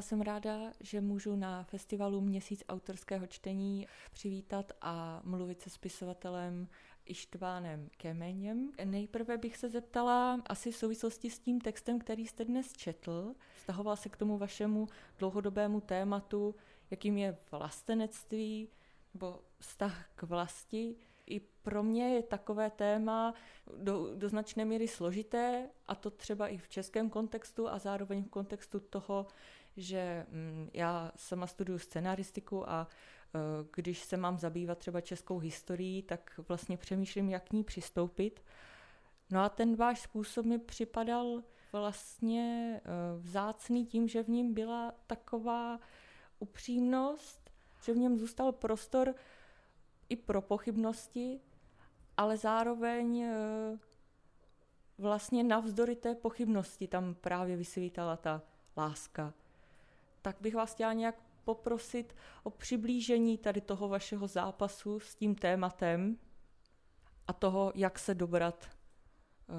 Já jsem ráda, že můžu na festivalu Měsíc autorského čtení přivítat a mluvit se spisovatelem Ištvánem Kemeněm. Nejprve bych se zeptala asi v souvislosti s tím textem, který jste dnes četl. Stahoval se k tomu vašemu dlouhodobému tématu, jakým je vlastenectví nebo vztah k vlasti. I pro mě je takové téma do, do značné míry složité, a to třeba i v českém kontextu a zároveň v kontextu toho, že mm, já sama studuju scenaristiku a e, když se mám zabývat třeba českou historií, tak vlastně přemýšlím, jak k ní přistoupit. No a ten váš způsob mi připadal vlastně e, vzácný tím, že v ním byla taková upřímnost, že v něm zůstal prostor i pro pochybnosti, ale zároveň e, vlastně navzdory té pochybnosti tam právě vysvítala ta láska. Tak bych vás chtěla nějak poprosit o přiblížení tady toho vašeho zápasu s tím tématem a toho, jak se dobrat uh,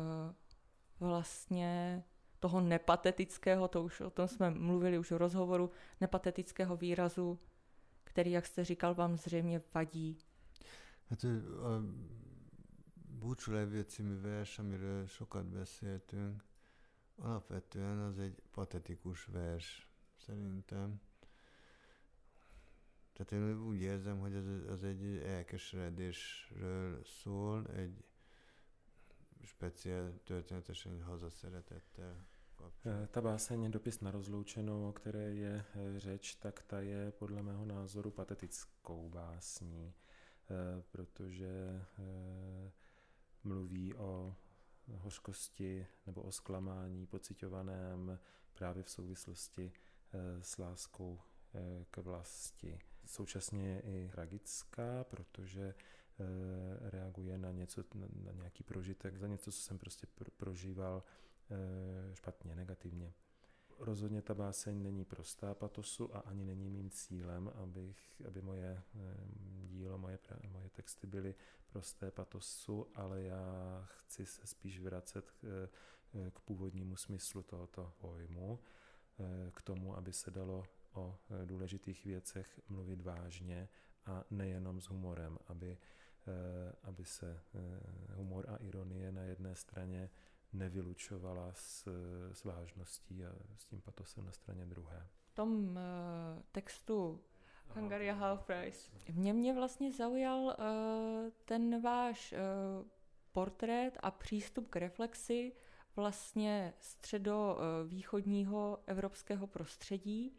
vlastně toho nepatetického, to už o tom jsme mluvili už v rozhovoru, nepatetického výrazu, který, jak jste říkal, vám zřejmě vadí. Hát a búcsúlevő című vers, amiről sokat beszéltünk, alapvetően az egy patetikus vers, szerintem. Tehát én úgy érzem, hogy az, az egy elkeseredésről szól, egy speciál történetesen hazaszeretettel. Ta báseň Dopis na rozloučenou, o které je eh, řeč, tak ta je podle mého názoru patetickou básní, eh, protože eh, mluví o hořkosti nebo o zklamání pocitovaném právě v souvislosti eh, s láskou eh, k vlasti. Současně je i tragická, protože eh, reaguje na něco, na nějaký prožitek, za něco, co jsem prostě prožíval špatně, negativně. Rozhodně ta báseň není prostá patosu a ani není mým cílem, abych, aby moje dílo, moje, moje texty byly prosté patosu, ale já chci se spíš vracet k, k původnímu smyslu tohoto pojmu, k tomu, aby se dalo o důležitých věcech mluvit vážně a nejenom s humorem, aby, aby se humor a ironie na jedné straně nevylučovala s, s vážností a s tím patosem na straně druhé. V tom uh, textu Hungary Half Price. Mě mě vlastně zaujal uh, ten váš uh, portrét a přístup k reflexi vlastně středovýchodního evropského prostředí,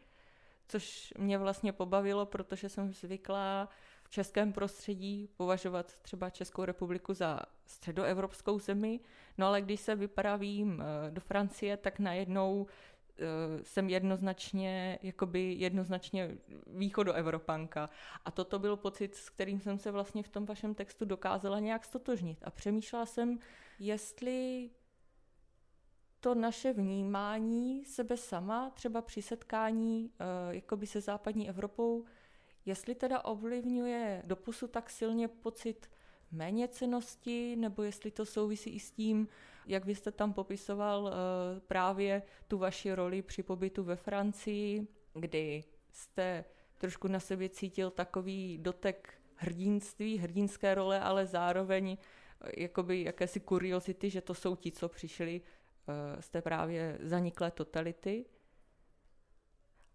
což mě vlastně pobavilo, protože jsem zvyklá v českém prostředí považovat třeba Českou republiku za středoevropskou zemi, no ale když se vypravím eh, do Francie, tak najednou eh, jsem jednoznačně, jakoby jednoznačně východoevropanka. A toto byl pocit, s kterým jsem se vlastně v tom vašem textu dokázala nějak stotožnit. A přemýšlela jsem, jestli to naše vnímání sebe sama, třeba při setkání uh, jakoby se západní Evropou, jestli teda ovlivňuje doposud tak silně pocit méněcenosti, nebo jestli to souvisí i s tím, jak vy jste tam popisoval uh, právě tu vaši roli při pobytu ve Francii, kdy jste trošku na sebe cítil takový dotek hrdinství, hrdinské role, ale zároveň jakoby jakési kuriozity, že to jsou ti, co přišli Eh, z té právě zaniklé totality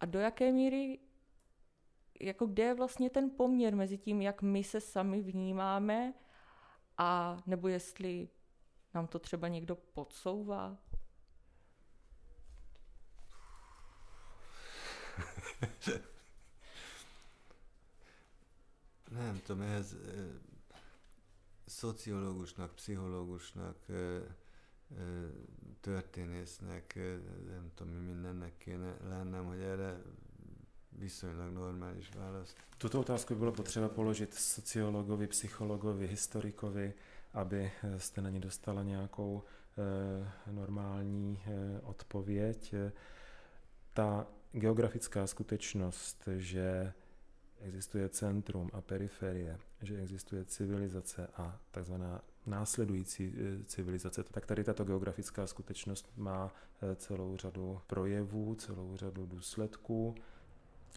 a do jaké míry, jako kde je vlastně ten poměr mezi tím, jak my se sami vnímáme a nebo jestli nám to třeba někdo podsouvá? Nem tudom, ehhez szociológusnak, pszichológusnak történésznek, nem tudom mi mindennek kéne lennem, hogy erre viszonylag normális választ. Tuto otázku by bylo potřeba položit sociologovi, psychologovi, historikovi, aby jste na ní dostala nějakou e, normální e, odpověď. Ta geografická skutečnost, že existuje centrum a periferie, že existuje civilizace a takzvaná následující civilizace, tak tady tato geografická skutečnost má celou řadu projevů, celou řadu důsledků.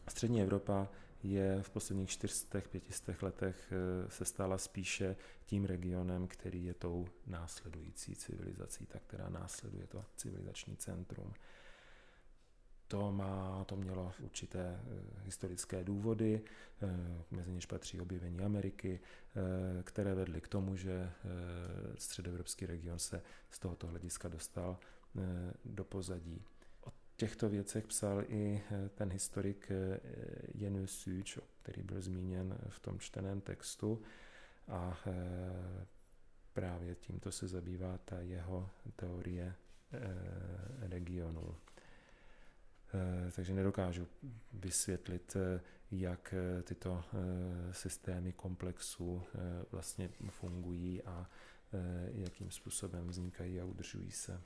Střední Evropa je v posledních 400-500 letech se stala spíše tím regionem, který je tou následující civilizací, ta, která následuje to civilizační centrum. To, má, to mělo určité eh, historické důvody, eh, mezi něž patří objevení Ameriky, eh, které vedly k tomu, že středoevropský region se z tohoto hlediska dostal do pozadí. O těchto věcech psal i ten historik Jenu Suč, který byl zmíněn v tom čteném textu a právě tímto se zabývá ta jeho teorie regionu. Eh, takže nedokážu vysvětlit, eh, jak eh, tyto systémy komplexů vlastně fungují a jakým způsobem vznikají a udržují se.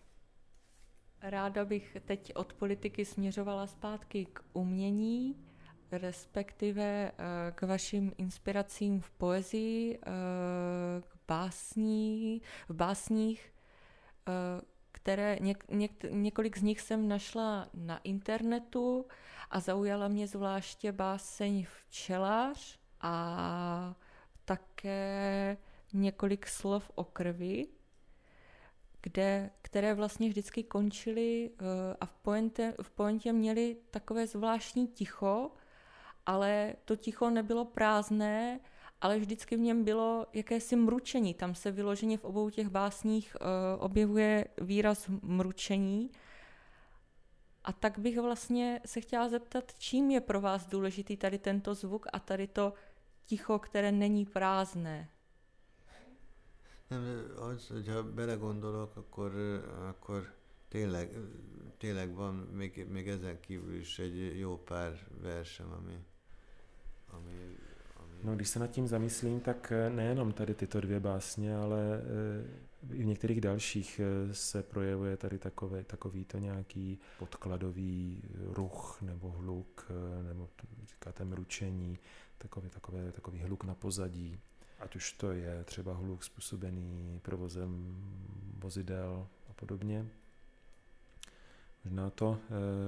Ráda bych teď od politiky směřovala zpátky k umění, respektive k vašim inspiracím v poezii, k básní, v básních které něk, něk, několik z nich jsem našla na internetu a zaujala mě zvláště báseň Včelář a také několik slov o krvi, kde, které vlastně vždycky končily uh, a v pointě, v pointě měly takové zvláštní ticho, ale to ticho nebylo prázdné, ale vždycky v něm bylo jakési mručení. Tam se vyloženě v obou těch básních uh, objevuje výraz mručení. A tak bych vlastně se chtěla zeptat, čím je pro vás důležitý tady tento zvuk a tady to ticho, které není prázdné? Nem, az, hogyha belegondolok, akkor, akkor tényleg, tényleg van még, még ezen kívül is egy jó pár versem, ami, ami No, když se nad tím zamyslím, tak eh, nejenom tady tyto dvě básně, ale eh, i v některých dalších eh, se projevuje tady takové, takový to nějaký podkladový ruch nebo hluk, nebo říkáte mručení, takový, takové, takový hluk na pozadí. Ať už to je třeba hluk způsobený provozem vozidel a podobně. Možná to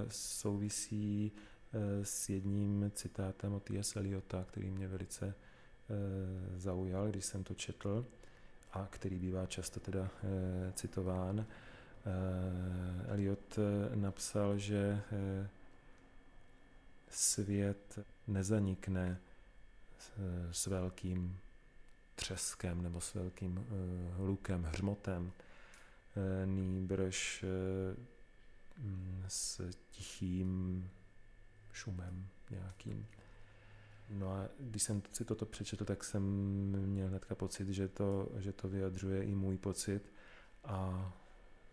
souvisí s jedním citátem od T.S. Eliota, který mě velice eh, zaujal, když jsem to četl a který bývá často teda eh, citován. Eliot napsal, že svět nezanikne s velkým třeskem nebo s velkým hlukem, hřmotem, nýbrž s tichým šumem nějakým. No a když jsem si toto přečetl, tak jsem měl hnedka pocit, že to, že to vyjadřuje i můj pocit a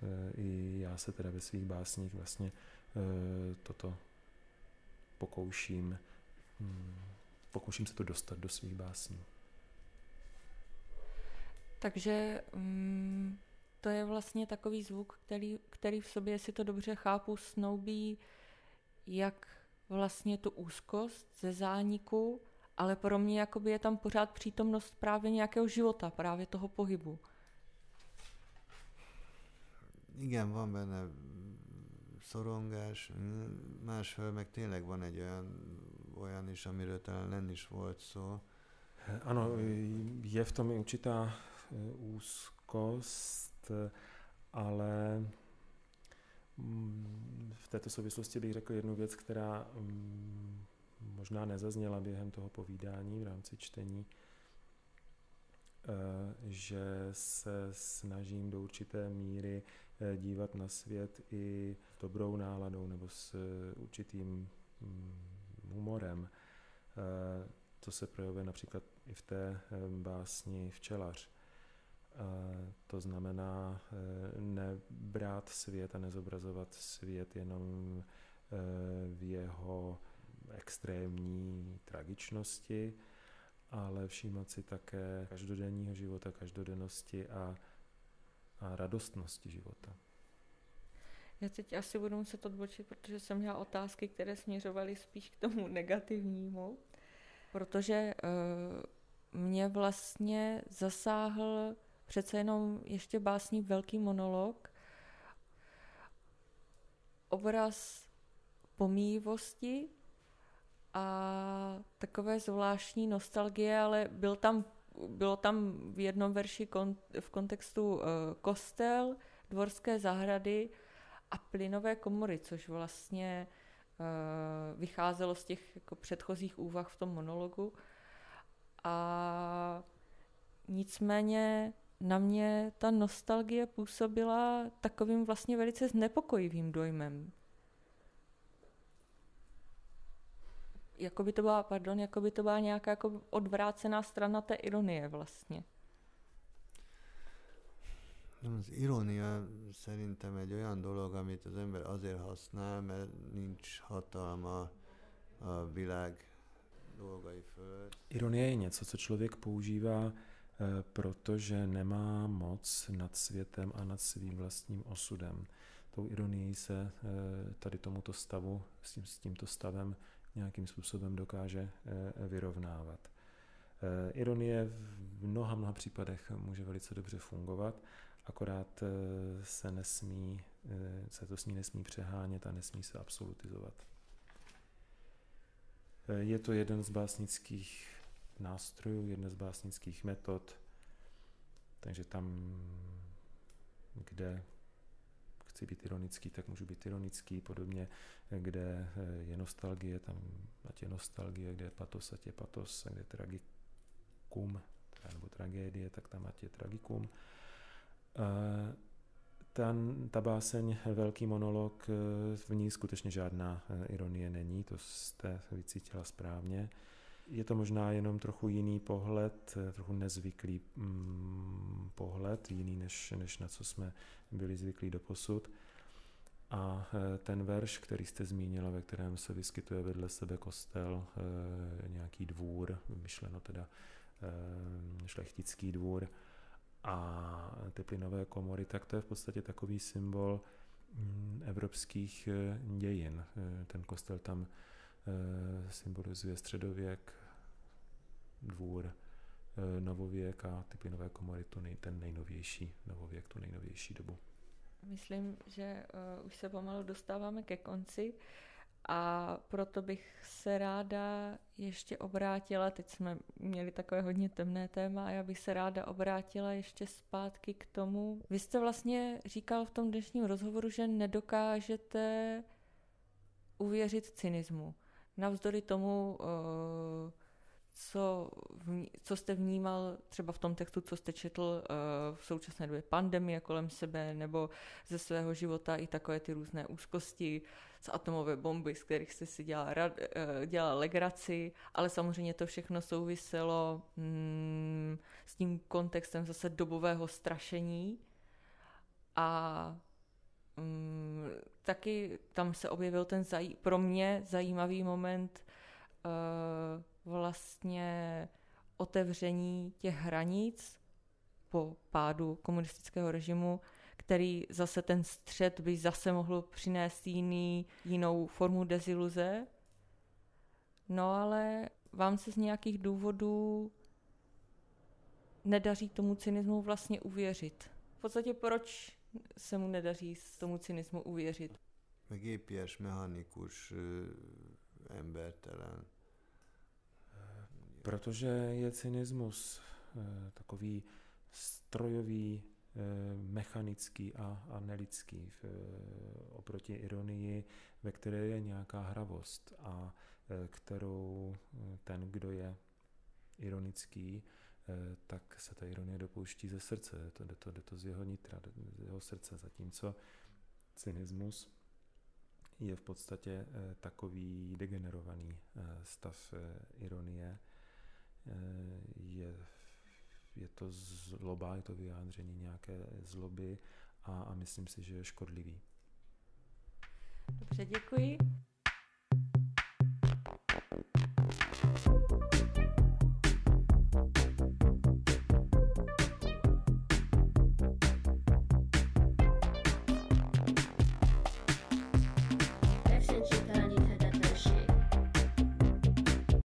e, i já se teda ve svých básních vlastně e, toto pokouším, hm, pokouším se to dostat do svých básní. Takže mm, to je vlastně takový zvuk, který, který v sobě, si to dobře chápu, snoubí jak vlastně tu úzkost ze zániku, ale pro mě jakoby je tam pořád přítomnost právě nějakého života, právě toho pohybu. Igen, van benne szorongás, másfél meg tényleg van egy olyan, olyan is, amiről talán nem is volt szó. Ano, je v tom určitá e, úzkost, ale Mm, v této souvislosti bych řekl jednu věc, která mm, možná nezazněla během toho povídání v rámci čtení, eh, že se snažím do určité míry eh, dívat na svět i dobrou náladou nebo s eh, určitým mm, humorem. To se projevuje například i v té básni Včelař to znamená e, nebrát svět a nezobrazovat svět jenom e, v jeho extrémní tragičnosti, ale všímat si také každodenního života, každodennosti a, a radostnosti života. Já teď asi budu muset odbočit, protože jsem měla otázky, které směřovaly spíš k tomu negativnímu, protože uh, mě vlastně zasáhl přece jenom ještě básní velký monolog, obraz pomíjivosti a takové zvláštní nostalgie, ale byl tam, bylo tam v jednom verši kon, v kontextu uh, kostel, dvorské zahrady a plynové komory, což vlastně uh, vycházelo z těch jako předchozích úvah v tom monologu. A nicméně na mě ta nostalgie působila takovým vlastně velice znepokojivým dojmem. Jako by to byla, pardon, jako by to byla nějaká jako odvrácená strana té ironie vlastně. Az irónia szerintem egy olyan dolog, amit az ember azért használ, mert nincs hatalma a világ dolgai fölött. Ironie je něco, co člověk používá, protože nemá moc nad světem a nad svým vlastním osudem. Tou ironií se eh, tady tomuto stavu, s, tím, s tímto stavem nějakým způsobem dokáže eh, vyrovnávat. Ironie v mnoha, mnoha případech může velice dobře fungovat, akorát se nesmí, se to s ní nesmí přehánět a nesmí se absolutizovat. Eh, je to jeden z básnických nástrojů, jedna z básnických metod, takže tam, kde chci být ironický, tak můžu být ironický, podobně, kde je nostalgie, tam ať je nostalgie, kde je patos, ať je patos, kde je tragikum, nebo tragédie, tak tam ať je tragikum. Ten, ta báseň, velký monolog, v ní skutečně žádná eh, ironie není, to jste vycítila správně. Je to možná jenom trochu jiný pohled, eh, trochu nezvyklý mm, pohled, jiný než, než na co jsme byli zvyklí do posud. A ten verš, který jste zmínila, ve kterém se vyskytuje vedle sebe kostel, nějaký dvůr, myšleno teda šlechtický dvůr, a ty plynové komory, tak to je v podstatě takový symbol mm, evropských eh, dějin. Eh, ten kostel tam eh, symbolizuje středověk, dvůr, novověk a ty plynové komory tu nej, ten nejnovější novověk, tu nejnovější dobu. Myslím, že uh, už se pomalu dostáváme ke konci. A proto bych se ráda ještě obrátila, teď jsme měli takové hodně temné téma a já bych se ráda obrátila ještě zpátky k tomu. Vy jste vlastně říkal v tom dnešním rozhovoru, že nedokážete uvěřit cynismu. Navzdory tomu, uh, co, co jste vnímal třeba v tom textu, co jste četl uh, v současné době pandemie kolem sebe, nebo ze svého života i takové ty různé úzkosti z atomové bomby, z kterých jste si dělal, uh, dělal legraci, ale samozřejmě to všechno souviselo mm, s tím kontextem zase dobového strašení a mm, taky tam se objevil ten zaj- pro mě zajímavý moment uh, vlastně otevření těch hranic po pádu komunistického režimu, který zase ten střed by zase mohl přinést jiný, jinou formu deziluze. No ale vám se z nějakých důvodů nedaří tomu cynismu vlastně uvěřit. V podstatě proč se mu nedaří s tomu cynismu uvěřit? Meg mechanikus embertelen Protože je cynismus takový strojový, mechanický a, a nelidský v, oproti ironii, ve které je nějaká hravost a kterou ten, kdo je ironický, tak se ta ironie dopouští ze srdce, to, jde, to, jde to z jeho nitra, z jeho srdce, zatímco cynismus je v podstatě takový degenerovaný stav ironie, Eh, je, je to zloba, je to vyjádření nějaké zloby a, a myslím si, že je škodlivý. Dobře, děkuji.